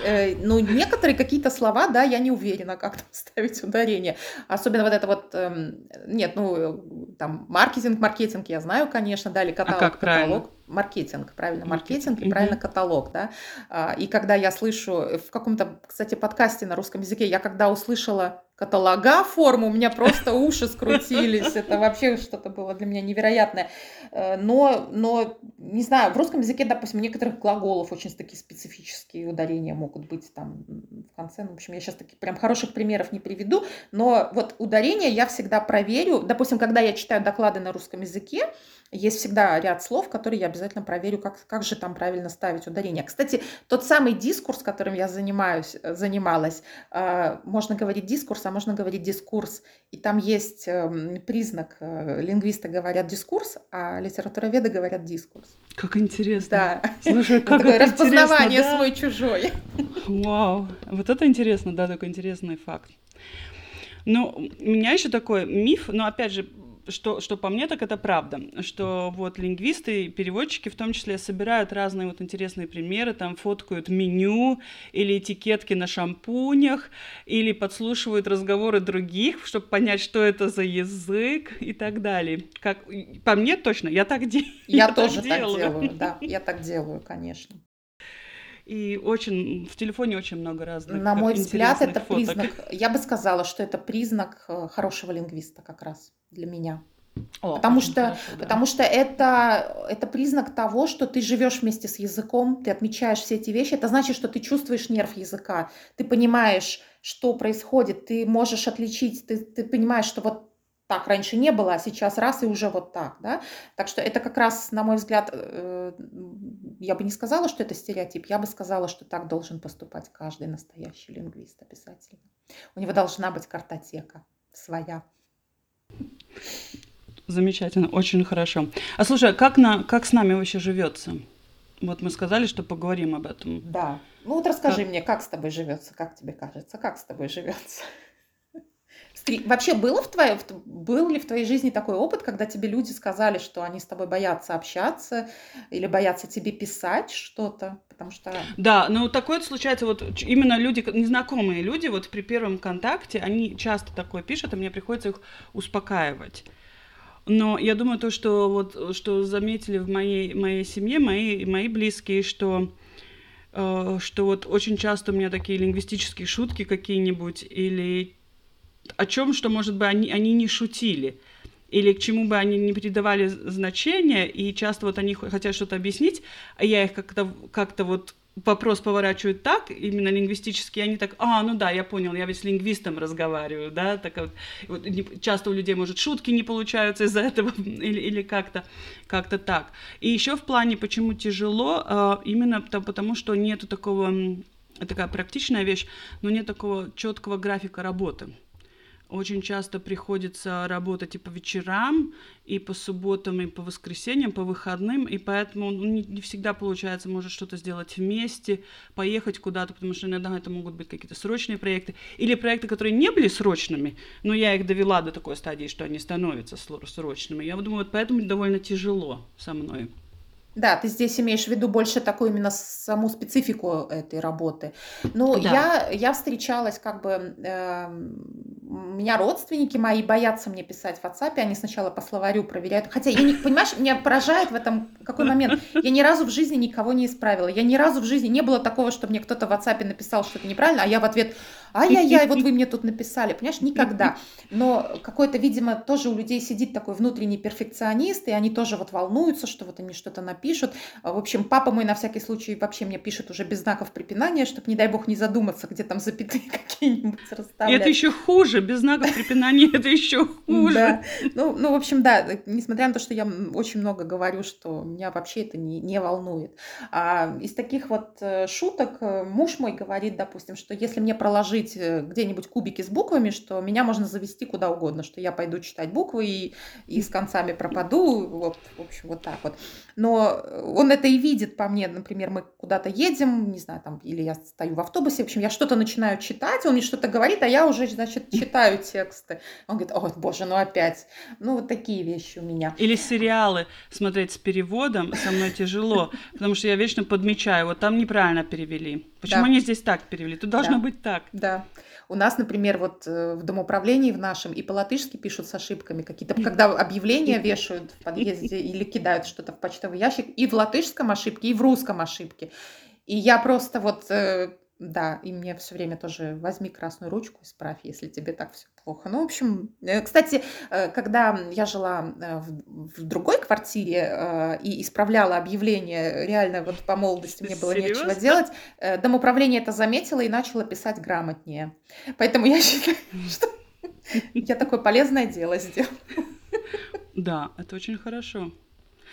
Э, ну, некоторые какие-то слова, да, я не уверена, как там ставить ударение. Особенно вот это вот, эм, нет, ну, там, маркетинг, маркетинг я знаю, конечно, да, или каталог, а как каталог. Маркетинг, правильно, маркетинг и правильно каталог, да. А, и когда я слышу в каком-то, кстати, подкасте на русском языке, я когда услышала каталога форму, у меня просто уши скрутились. Это вообще что-то было для меня невероятное. Э, но, но, не знаю, в русском языке, допустим, некоторых глаголов очень такие специфические ударения могут быть там в конце. Ну, в общем, я сейчас таких прям хороших примеров не приведу, но вот ударение я всегда проверю. Допустим, когда я читаю доклады на русском языке, есть всегда ряд слов, которые я обязательно проверю, как, как же там правильно ставить ударение. Кстати, тот самый дискурс, которым я занимаюсь, э, занималась, э, можно говорить дискурс, а можно говорить дискурс. И там есть эм, признак, э, лингвисты говорят дискурс, а литературоведы говорят дискурс. Как интересно. Да. Слушай, (laughs) как Такое распознавание свой-чужой. Вау, вот это интересно, да, такой интересный факт. Ну, у меня еще такой миф, но опять же, что, что по мне, так это правда, что вот лингвисты переводчики в том числе собирают разные вот интересные примеры, там фоткают меню или этикетки на шампунях, или подслушивают разговоры других, чтобы понять, что это за язык и так далее. Как, по мне точно, я так, де- (laughs) я, я тоже так делаю. так делаю, да, (laughs) я так делаю, конечно. И очень в телефоне очень много разных. На мой взгляд, это фоток. признак. Я бы сказала, что это признак э, хорошего лингвиста как раз для меня. О, потому что, хорошо, да. потому что это, это признак того, что ты живешь вместе с языком, ты отмечаешь все эти вещи. Это значит, что ты чувствуешь нерв языка, ты понимаешь, что происходит, ты можешь отличить, ты, ты понимаешь, что вот так раньше не было, а сейчас раз и уже вот так, да. Так что это как раз, на мой взгляд, э, я бы не сказала, что это стереотип, я бы сказала, что так должен поступать каждый настоящий лингвист обязательно. У него должна быть картотека своя. Замечательно, очень хорошо. А слушай, а как, на, как с нами вообще живется? Вот мы сказали, что поговорим об этом. Да. Ну вот расскажи как... мне, как с тобой живется, как тебе кажется, как с тобой живется? Вообще было в твоей, был ли в твоей жизни такой опыт, когда тебе люди сказали, что они с тобой боятся общаться или боятся тебе писать что-то? Потому что... Да, ну такое случается, вот именно люди, незнакомые люди, вот при первом контакте, они часто такое пишут, и мне приходится их успокаивать. Но я думаю, то, что вот что заметили в моей, моей семье, мои, мои близкие, что э, что вот очень часто у меня такие лингвистические шутки какие-нибудь или о чем, что, может быть, они, они не шутили, или к чему бы они не придавали значения, и часто вот они хотят что-то объяснить, а я их как-то как вот вопрос поворачивают так, именно лингвистически, они так, а, ну да, я понял, я ведь с лингвистом разговариваю, да, так вот, вот часто у людей, может, шутки не получаются из-за этого, (laughs) или, или как-то как так. И еще в плане, почему тяжело, а, именно потому, что нету такого, такая практичная вещь, но нет такого четкого графика работы. Очень часто приходится работать и по вечерам, и по субботам, и по воскресеньям, по выходным, и поэтому ну, не, не всегда получается, может что-то сделать вместе, поехать куда-то, потому что иногда это могут быть какие-то срочные проекты, или проекты, которые не были срочными, но я их довела до такой стадии, что они становятся срочными. Я думаю, вот поэтому довольно тяжело со мной. Да, ты здесь имеешь в виду больше такую именно саму специфику этой работы. Ну, да. я, я встречалась как бы... Э, меня родственники мои боятся мне писать в WhatsApp, они сначала по словарю проверяют. Хотя, я не, понимаешь, меня поражает в этом какой момент. Я ни разу в жизни никого не исправила. Я ни разу в жизни не было такого, что мне кто-то в WhatsApp написал что-то неправильно, а я в ответ, ай-яй-яй, вот вы мне тут написали. Понимаешь, никогда. Но какой-то, видимо, тоже у людей сидит такой внутренний перфекционист, и они тоже вот волнуются, что вот они что-то написали пишут. А, в общем, папа мой на всякий случай вообще мне пишет уже без знаков препинания, чтобы, не дай бог, не задуматься, где там запятые (laughs) какие-нибудь расставлять. Это еще хуже, без знаков препинания это еще хуже. Да. Ну, ну, в общем, да, несмотря на то, что я очень много говорю, что меня вообще это не, не волнует. А из таких вот э, шуток э, муж мой говорит, допустим, что если мне проложить э, где-нибудь кубики с буквами, что меня можно завести куда угодно, что я пойду читать буквы и, и с концами пропаду, вот, в общем, вот так вот. Но он это и видит по мне. Например, мы куда-то едем, не знаю, там, или я стою в автобусе, в общем, я что-то начинаю читать, он мне что-то говорит, а я уже, значит, читаю тексты. Он говорит, о, боже, ну опять. Ну, вот такие вещи у меня. Или сериалы смотреть с переводом со мной тяжело, потому что я вечно подмечаю, вот там неправильно перевели. Почему да. они здесь так перевели? Тут должно да. быть так. Да. У нас, например, вот э, в домоуправлении в нашем и по-латышски пишут с ошибками какие-то, когда объявления вешают в подъезде (laughs) или кидают что-то в почтовый ящик, и в латышском ошибке, и в русском ошибке. И я просто вот э, да, и мне все время тоже возьми красную ручку, исправь, если тебе так все плохо. Ну, в общем, э, кстати, э, когда я жила э, в, другой квартире и исправляла объявление, реально вот по молодости мне было Серьезно? нечего делать, домоуправление это заметило и начало писать грамотнее. Поэтому я считаю, что я такое полезное дело сделала. Да, это очень хорошо.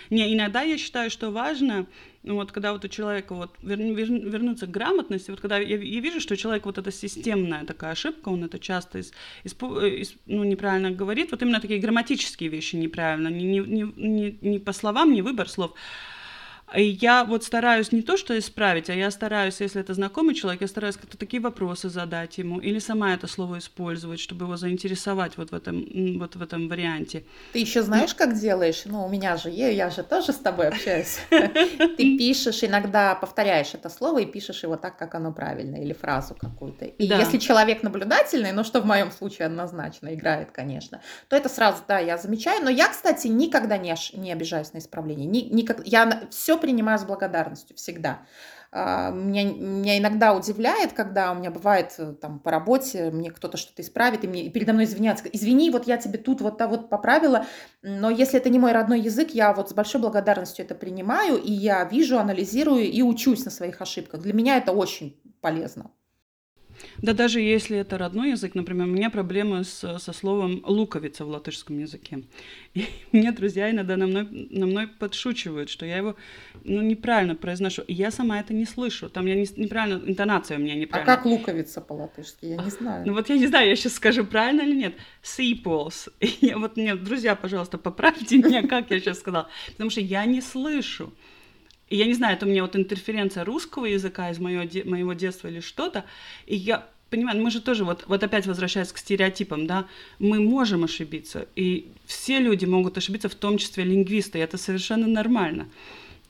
Не, иногда я считаю, что важно, вот когда вот у человека вот вер, вер, вернуться к грамотности, вот когда я, я вижу, что человек вот эта системная такая ошибка, он это часто из, из, из, ну, неправильно говорит, вот именно такие грамматические вещи неправильно, не, не, не, не по словам, не выбор слов, я вот стараюсь не то, что исправить, а я стараюсь, если это знакомый человек, я стараюсь как-то такие вопросы задать ему или сама это слово использовать, чтобы его заинтересовать вот в этом, вот в этом варианте. Ты еще знаешь, как делаешь? Ну, у меня же, я, я же тоже с тобой общаюсь. (laughs) Ты пишешь, иногда повторяешь это слово и пишешь его так, как оно правильно, или фразу какую-то. И если человек наблюдательный, ну, что в моем случае однозначно играет, конечно, то это сразу, да, я замечаю. Но я, кстати, никогда не, обижаюсь на исправление. Я все принимаю с благодарностью всегда. А, меня, меня иногда удивляет, когда у меня бывает э, там по работе, мне кто-то что-то исправит, и мне и передо мной извиняться. Извини, вот я тебе тут вот, вот поправила, но если это не мой родной язык, я вот с большой благодарностью это принимаю, и я вижу, анализирую и учусь на своих ошибках. Для меня это очень полезно. Да даже если это родной язык, например, у меня проблемы с, со словом луковица в латышском языке. И (laughs) мне друзья иногда на мной, на мной подшучивают, что я его ну, неправильно произношу. И я сама это не слышу. Там я не, неправильно, интонация у меня неправильная. А как луковица по-латышски? Я не знаю. Ну вот я не знаю, я сейчас скажу правильно или нет. Сиполс. Вот мне, друзья, пожалуйста, поправьте меня, как я сейчас сказала. Потому что я не слышу. И я не знаю, это у меня вот интерференция русского языка из моего, де, моего детства или что-то. И я понимаю, мы же тоже, вот, вот опять возвращаясь к стереотипам, да, мы можем ошибиться. И все люди могут ошибиться, в том числе лингвисты, и это совершенно нормально.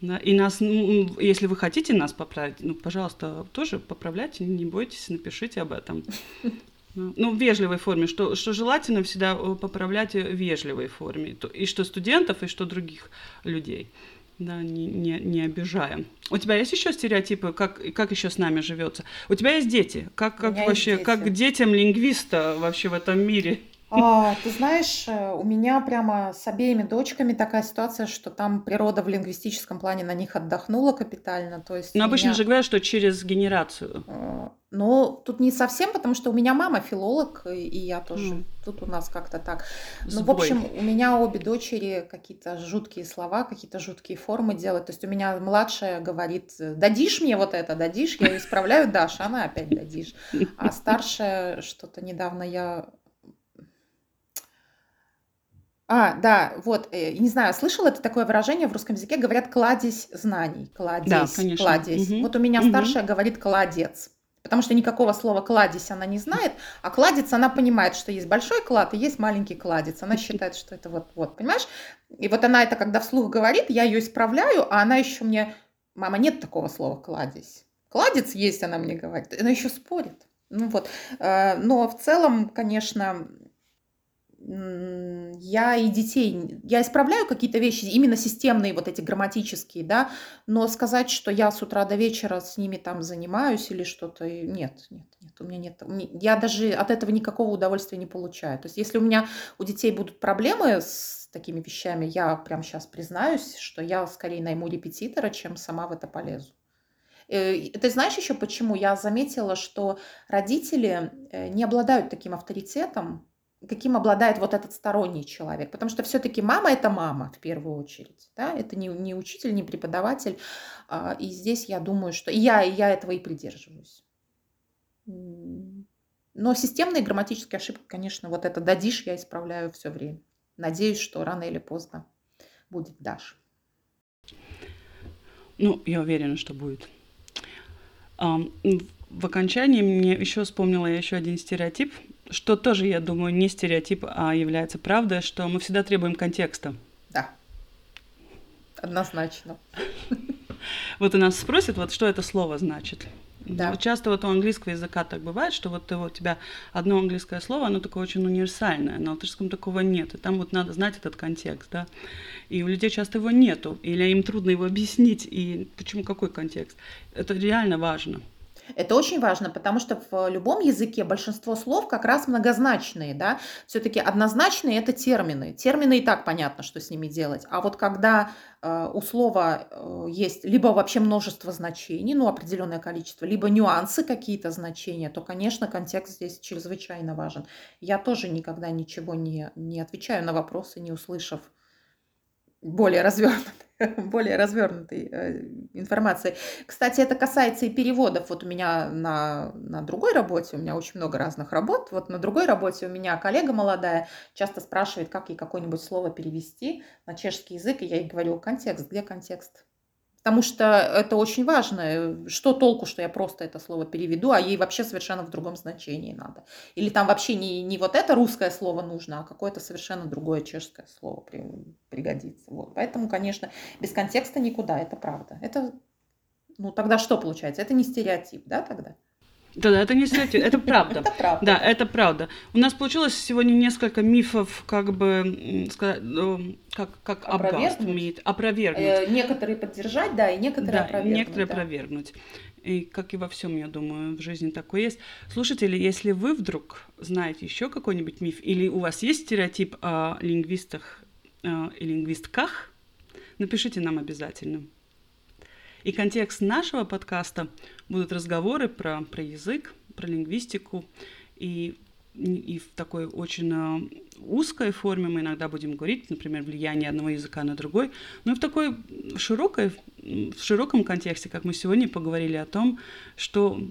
Да, и нас, ну, если вы хотите нас поправить, ну, пожалуйста, тоже поправляйте, не бойтесь, напишите об этом. (laughs) Ну, в вежливой форме, что, что желательно всегда э, поправлять в вежливой форме, и что студентов, и что других людей да, не, не, не обижаем. У тебя есть еще стереотипы, как, как еще с нами живется? У тебя есть дети? Как, как вообще, дети. как детям лингвиста вообще в этом мире? А, ты знаешь, э, у меня прямо с обеими дочками такая ситуация, что там природа в лингвистическом плане на них отдохнула капитально. То есть Но обычно меня... же говорят, что через генерацию. А, ну, тут не совсем, потому что у меня мама филолог, и я тоже. Mm. Тут у нас как-то так. Ну, в общем, у меня обе дочери какие-то жуткие слова, какие-то жуткие формы делают. То есть у меня младшая говорит, дадишь мне вот это, дадишь, я исправляю, Даша, она опять дадишь. А (laughs) старшая что-то недавно я а, да, вот, э, не знаю, слышала ты такое выражение в русском языке, говорят кладезь знаний, кладезь, да, конечно. кладезь. Угу. Вот у меня угу. старшая говорит кладец, потому что никакого слова кладезь она не знает, а кладец она понимает, что есть большой клад и есть маленький кладец. Она считает, что это вот, вот, понимаешь? И вот она это, когда вслух говорит, я ее исправляю, а она еще мне, мама, нет такого слова кладезь. Кладец есть, она мне говорит. Она еще спорит. Ну вот. Э, но в целом, конечно, я и детей, я исправляю какие-то вещи, именно системные вот эти грамматические, да, но сказать, что я с утра до вечера с ними там занимаюсь или что-то, нет, нет, нет, у меня нет, я даже от этого никакого удовольствия не получаю. То есть если у меня у детей будут проблемы с такими вещами, я прямо сейчас признаюсь, что я скорее найму репетитора, чем сама в это полезу. Э, ты знаешь еще почему? Я заметила, что родители э, не обладают таким авторитетом, каким обладает вот этот сторонний человек. Потому что все-таки мама это мама в первую очередь. Да? Это не, не учитель, не преподаватель. А, и здесь я думаю, что я, и я этого и придерживаюсь. Но системные грамматические ошибки, конечно, вот это дадишь, я исправляю все время. Надеюсь, что рано или поздно будет дашь. Ну, я уверена, что будет. В окончании мне еще вспомнила я еще один стереотип, что тоже, я думаю, не стереотип, а является правдой, что мы всегда требуем контекста. Да. Однозначно. Вот у нас спросят, вот что это слово значит. Да. Вот часто вот у английского языка так бывает, что вот у тебя одно английское слово, оно такое очень универсальное, на латышском такого нет, и там вот надо знать этот контекст, да. И у людей часто его нету, или им трудно его объяснить, и почему, какой контекст. Это реально важно. Это очень важно, потому что в любом языке большинство слов как раз многозначные, да, все-таки однозначные это термины. Термины и так понятно, что с ними делать. А вот когда э, у слова э, есть либо вообще множество значений, ну, определенное количество, либо нюансы какие-то значения, то, конечно, контекст здесь чрезвычайно важен. Я тоже никогда ничего не, не отвечаю на вопросы, не услышав более развернутой, (laughs) более развернутой э, информации. Кстати, это касается и переводов. Вот у меня на, на другой работе, у меня очень много разных работ, вот на другой работе у меня коллега молодая часто спрашивает, как ей какое-нибудь слово перевести на чешский язык, и я ей говорю, контекст, где контекст? Потому что это очень важно. Что толку, что я просто это слово переведу, а ей вообще совершенно в другом значении надо. Или там вообще не, не вот это русское слово нужно, а какое-то совершенно другое чешское слово при, пригодится. Вот. Поэтому, конечно, без контекста никуда, это правда. Это, ну тогда что получается? Это не стереотип, да, тогда? Да, да, это не стереотип, это (laughs) правда. Это правда. Да, это правда. У нас получилось сегодня несколько мифов, как бы сказать, ну, как, как опровергнуть. опровергнуть. Э, некоторые поддержать, да, и некоторые да, опровергнуть. Некоторые да. опровергнуть. И как и во всем, я думаю, в жизни такое есть. Слушатели, если вы вдруг знаете еще какой-нибудь миф, или у вас есть стереотип о лингвистах э, и лингвистках, напишите нам обязательно. И контекст нашего подкаста будут разговоры про, про язык, про лингвистику. И, и в такой очень э, узкой форме мы иногда будем говорить, например, влияние одного языка на другой, но и в такой широкой, в широком контексте, как мы сегодня поговорили о том, что,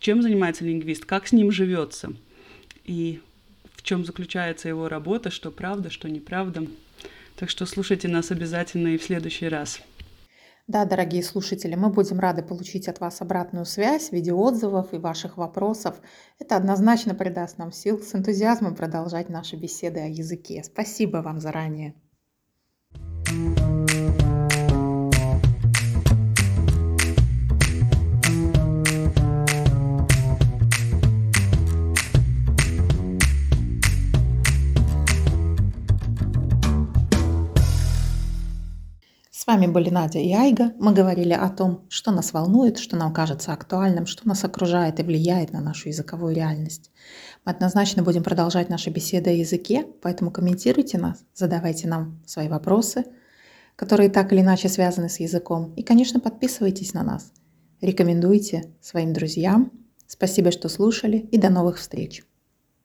чем занимается лингвист, как с ним живется, и в чем заключается его работа, что правда, что неправда. Так что слушайте нас обязательно и в следующий раз. Да, дорогие слушатели, мы будем рады получить от вас обратную связь в виде отзывов и ваших вопросов. Это однозначно придаст нам сил с энтузиазмом продолжать наши беседы о языке. Спасибо вам заранее. С вами были Надя и Айга. Мы говорили о том, что нас волнует, что нам кажется актуальным, что нас окружает и влияет на нашу языковую реальность. Мы однозначно будем продолжать наши беседы о языке, поэтому комментируйте нас, задавайте нам свои вопросы, которые так или иначе связаны с языком. И, конечно, подписывайтесь на нас. Рекомендуйте своим друзьям. Спасибо, что слушали, и до новых встреч!